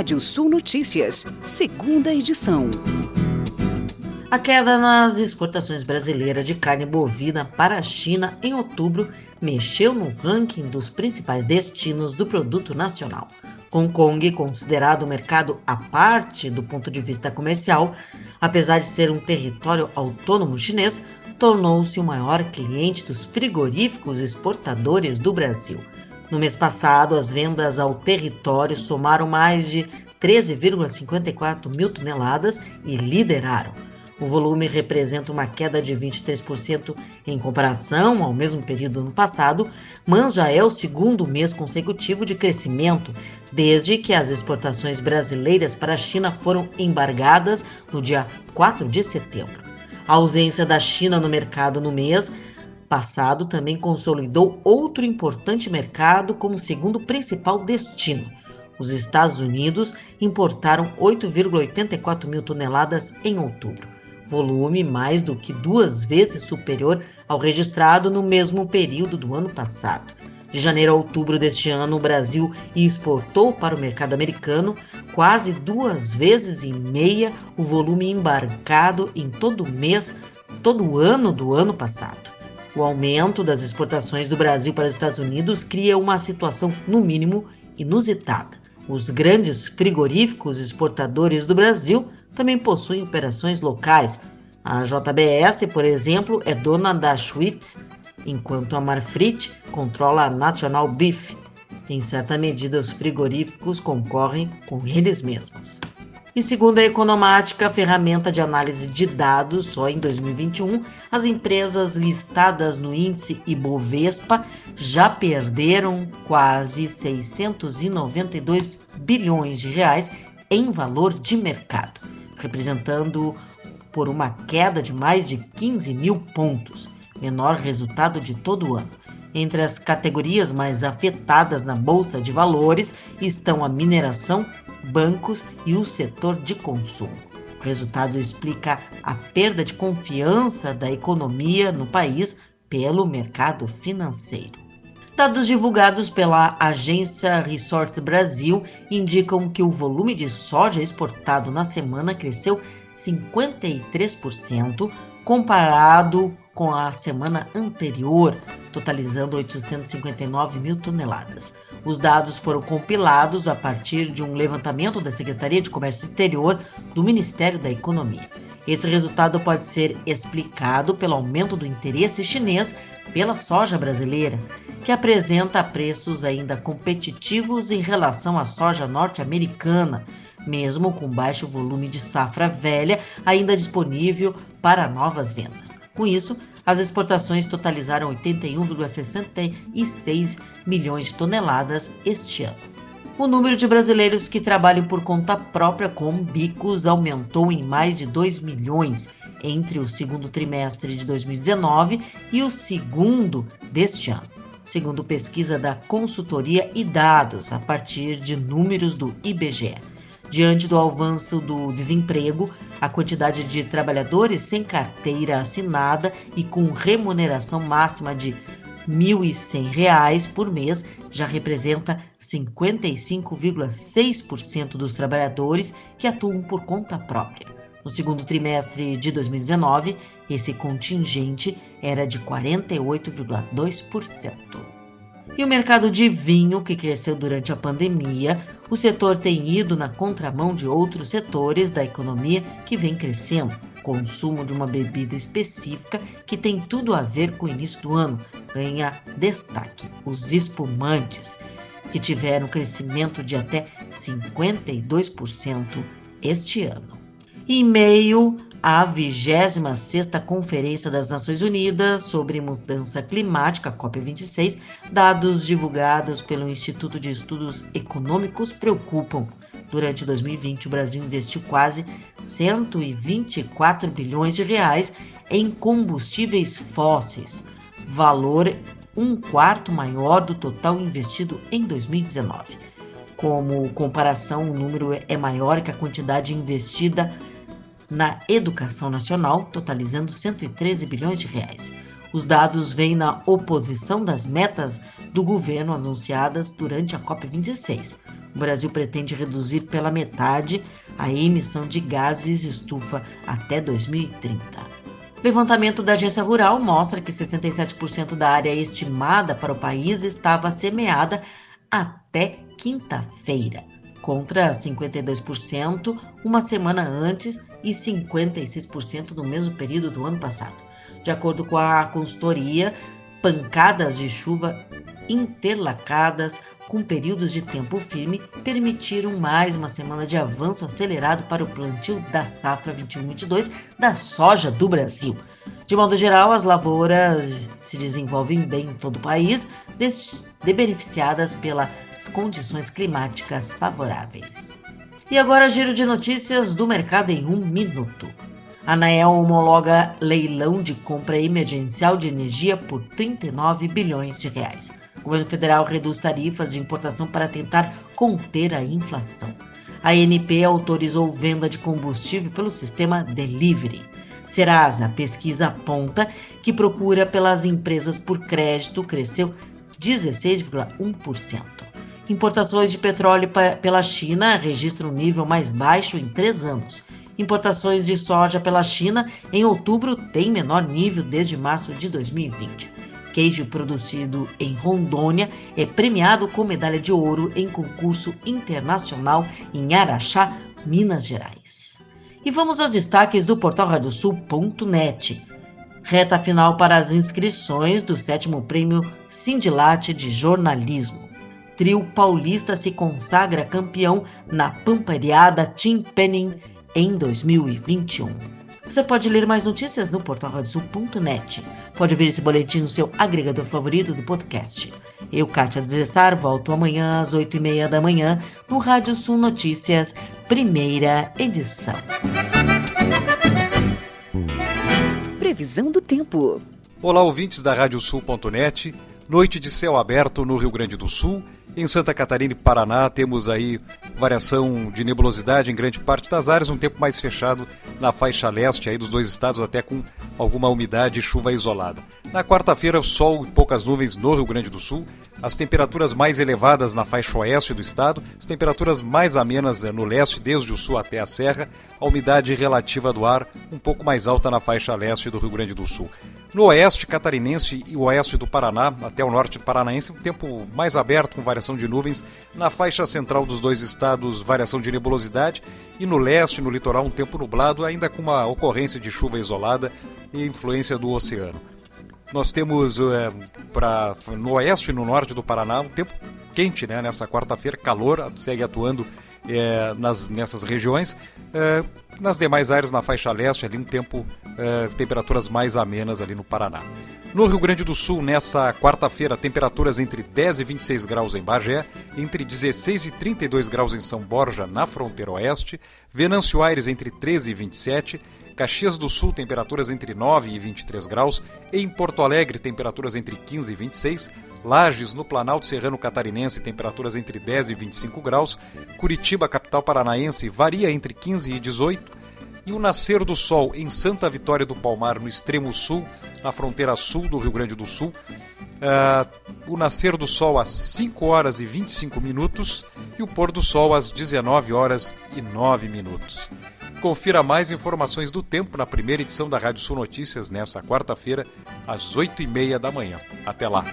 Rádio Sul Notícias, segunda edição. A queda nas exportações brasileiras de carne bovina para a China em outubro mexeu no ranking dos principais destinos do produto nacional. Hong Kong, considerado um mercado à parte do ponto de vista comercial, apesar de ser um território autônomo chinês, tornou-se o maior cliente dos frigoríficos exportadores do Brasil. No mês passado, as vendas ao território somaram mais de 13,54 mil toneladas e lideraram. O volume representa uma queda de 23% em comparação ao mesmo período no passado, mas já é o segundo mês consecutivo de crescimento, desde que as exportações brasileiras para a China foram embargadas no dia 4 de setembro. A ausência da China no mercado no mês passado também consolidou outro importante mercado como segundo principal destino. Os Estados Unidos importaram 8,84 mil toneladas em outubro volume mais do que duas vezes superior ao registrado no mesmo período do ano passado. De janeiro a outubro deste ano, o Brasil exportou para o mercado americano quase duas vezes e meia o volume embarcado em todo mês, todo ano do ano passado. O aumento das exportações do Brasil para os Estados Unidos cria uma situação, no mínimo, inusitada. Os grandes frigoríficos exportadores do Brasil também possuem operações locais. A JBS, por exemplo, é dona da Schwitz, enquanto a Marfrit controla a National Beef. Em certa medida, os frigoríficos concorrem com eles mesmos. E segundo a Economática, ferramenta de análise de dados, só em 2021, as empresas listadas no índice Ibovespa já perderam quase 692 bilhões de reais em valor de mercado representando por uma queda de mais de 15 mil pontos, menor resultado de todo o ano. Entre as categorias mais afetadas na Bolsa de Valores estão a mineração, bancos e o setor de consumo. O resultado explica a perda de confiança da economia no país pelo mercado financeiro. Dados divulgados pela agência Resorts Brasil indicam que o volume de soja exportado na semana cresceu 53% comparado com a semana anterior, totalizando 859 mil toneladas. Os dados foram compilados a partir de um levantamento da Secretaria de Comércio Exterior do Ministério da Economia. Esse resultado pode ser explicado pelo aumento do interesse chinês pela soja brasileira, que apresenta preços ainda competitivos em relação à soja norte-americana, mesmo com baixo volume de safra velha ainda disponível para novas vendas. Com isso, as exportações totalizaram 81,66 milhões de toneladas este ano. O número de brasileiros que trabalham por conta própria com bicos aumentou em mais de 2 milhões entre o segundo trimestre de 2019 e o segundo deste ano, segundo pesquisa da consultoria e dados a partir de números do IBGE. Diante do avanço do desemprego, a quantidade de trabalhadores sem carteira assinada e com remuneração máxima de R$ 1.100 por mês já representa 55,6% dos trabalhadores que atuam por conta própria. No segundo trimestre de 2019, esse contingente era de 48,2%. E o mercado de vinho, que cresceu durante a pandemia, o setor tem ido na contramão de outros setores da economia que vem crescendo. Consumo de uma bebida específica que tem tudo a ver com o início do ano ganha destaque: os espumantes, que tiveram crescimento de até 52% este ano. Em meio à 26ª Conferência das Nações Unidas sobre Mudança Climática, COP26, dados divulgados pelo Instituto de Estudos Econômicos preocupam. Durante 2020, o Brasil investiu quase 124 bilhões de reais em combustíveis fósseis, valor um quarto maior do total investido em 2019. Como comparação, o número é maior que a quantidade investida na educação nacional, totalizando 113 bilhões de reais. Os dados vêm na oposição das metas do governo anunciadas durante a COP26. o Brasil pretende reduzir pela metade a emissão de gases estufa até 2030. Levantamento da Agência Rural mostra que 67% da área estimada para o país estava semeada até quinta-feira, contra 52% uma semana antes e 56% no mesmo período do ano passado. De acordo com a consultoria, pancadas de chuva interlacadas com períodos de tempo firme permitiram mais uma semana de avanço acelerado para o plantio da safra 21-22 da soja do Brasil. De modo geral, as lavouras se desenvolvem bem em todo o país, de beneficiadas pelas condições climáticas favoráveis. E agora, giro de notícias do mercado em um minuto. A Anael homologa leilão de compra emergencial de energia por 39 bilhões de reais. O governo federal reduz tarifas de importação para tentar conter a inflação. A ANP autorizou venda de combustível pelo sistema Delivery. Serasa pesquisa aponta que procura pelas empresas por crédito cresceu 16,1%. Importações de petróleo pela China registram um nível mais baixo em três anos. Importações de soja pela China em outubro têm menor nível desde março de 2020. Queijo produzido em Rondônia é premiado com medalha de ouro em concurso internacional em Araxá, Minas Gerais. E vamos aos destaques do portal radiosul.net. Reta final para as inscrições do sétimo prêmio Sindilate de Jornalismo. Trio paulista se consagra campeão na Pampariada Tim Penning em 2021. Você pode ler mais notícias no portal radiosul.net. Pode ver esse boletim no seu agregador favorito do podcast. Eu, Kátia Desessar, volto amanhã às 8h30 da manhã no Rádio Sul Notícias, primeira edição. Previsão do tempo. Olá, ouvintes da Radiosul.net. Noite de céu aberto no Rio Grande do Sul em Santa Catarina e Paraná temos aí variação de nebulosidade em grande parte das áreas, um tempo mais fechado na faixa leste aí dos dois estados, até com alguma umidade e chuva isolada. Na quarta-feira, sol e poucas nuvens no Rio Grande do Sul, as temperaturas mais elevadas na faixa oeste do estado, as temperaturas mais amenas eh, no leste, desde o sul até a serra, a umidade relativa do ar um pouco mais alta na faixa leste do Rio Grande do Sul. No oeste catarinense e oeste do Paraná, até o norte paranaense, um tempo mais aberto com variação de nuvens. Na faixa central dos dois estados, variação de nebulosidade. E no leste, no litoral, um tempo nublado, ainda com uma ocorrência de chuva isolada e influência do oceano. Nós temos é, pra, no oeste e no norte do Paraná um tempo quente, né? Nessa quarta-feira, calor segue atuando é, nas, nessas regiões. É, nas demais áreas, na faixa leste, ali um tempo, é, temperaturas mais amenas ali no Paraná. No Rio Grande do Sul, nessa quarta-feira, temperaturas entre 10 e 26 graus em Bagé, entre 16 e 32 graus em São Borja, na fronteira oeste, Venâncio Aires entre 13 e 27, Caxias do Sul, temperaturas entre 9 e 23 graus. Em Porto Alegre, temperaturas entre 15 e 26. Lages, no Planalto Serrano Catarinense, temperaturas entre 10 e 25 graus. Curitiba, capital paranaense, varia entre 15 e 18. E o nascer do sol em Santa Vitória do Palmar, no extremo sul, na fronteira sul do Rio Grande do Sul. Uh, o nascer do sol às 5 horas e 25 minutos e o pôr do sol às 19 horas e 9 minutos. Confira mais informações do tempo na primeira edição da Rádio Sul Notícias nesta quarta-feira, às 8 e meia da manhã. Até lá!